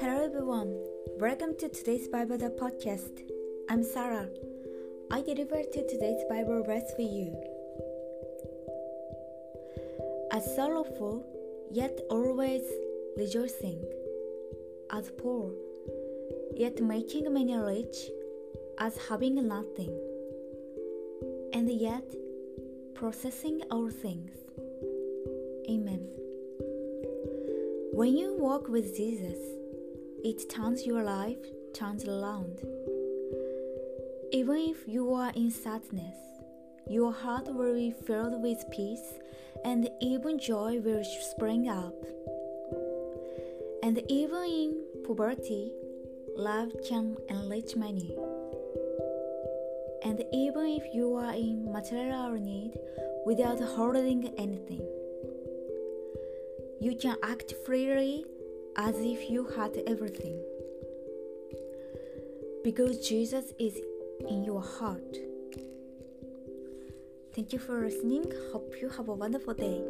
Hello everyone, welcome to today's Bible the podcast. I'm Sarah. I deliver to today's Bible verse for you. As sorrowful, yet always rejoicing. As poor, yet making many rich, as having nothing. And yet processing all things. Amen. When you walk with Jesus, it turns your life turns around. Even if you are in sadness, your heart will be filled with peace, and even joy will spring up. And even in poverty, love can enrich many. And even if you are in material need without holding anything, you can act freely as if you had everything. Because Jesus is in your heart. Thank you for listening. Hope you have a wonderful day.